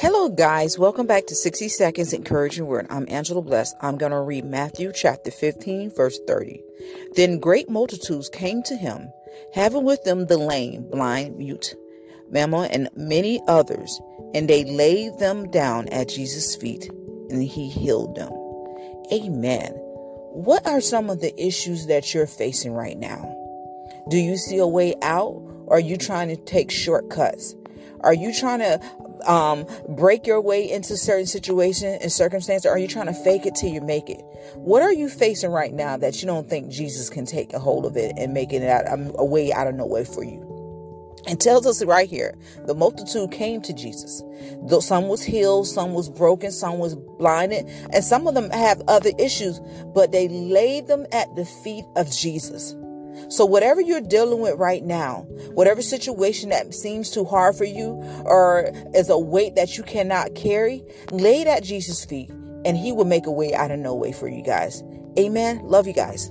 Hello, guys. Welcome back to 60 Seconds Encouraging Word. I'm Angela Bless. I'm going to read Matthew chapter 15, verse 30. Then great multitudes came to him, having with them the lame, blind, mute, mamma, and many others, and they laid them down at Jesus' feet, and he healed them. Amen. What are some of the issues that you're facing right now? Do you see a way out, or are you trying to take shortcuts? Are you trying to um, break your way into certain situation and circumstance, or are you trying to fake it till you make it? What are you facing right now that you don't think Jesus can take a hold of it and make it out um, a way out of no way for you? And tells us right here, the multitude came to Jesus. Though some was healed, some was broken, some was blinded, and some of them have other issues, but they laid them at the feet of Jesus. So, whatever you're dealing with right now, whatever situation that seems too hard for you or is a weight that you cannot carry, lay it at Jesus' feet and he will make a way out of no way for you guys. Amen. Love you guys.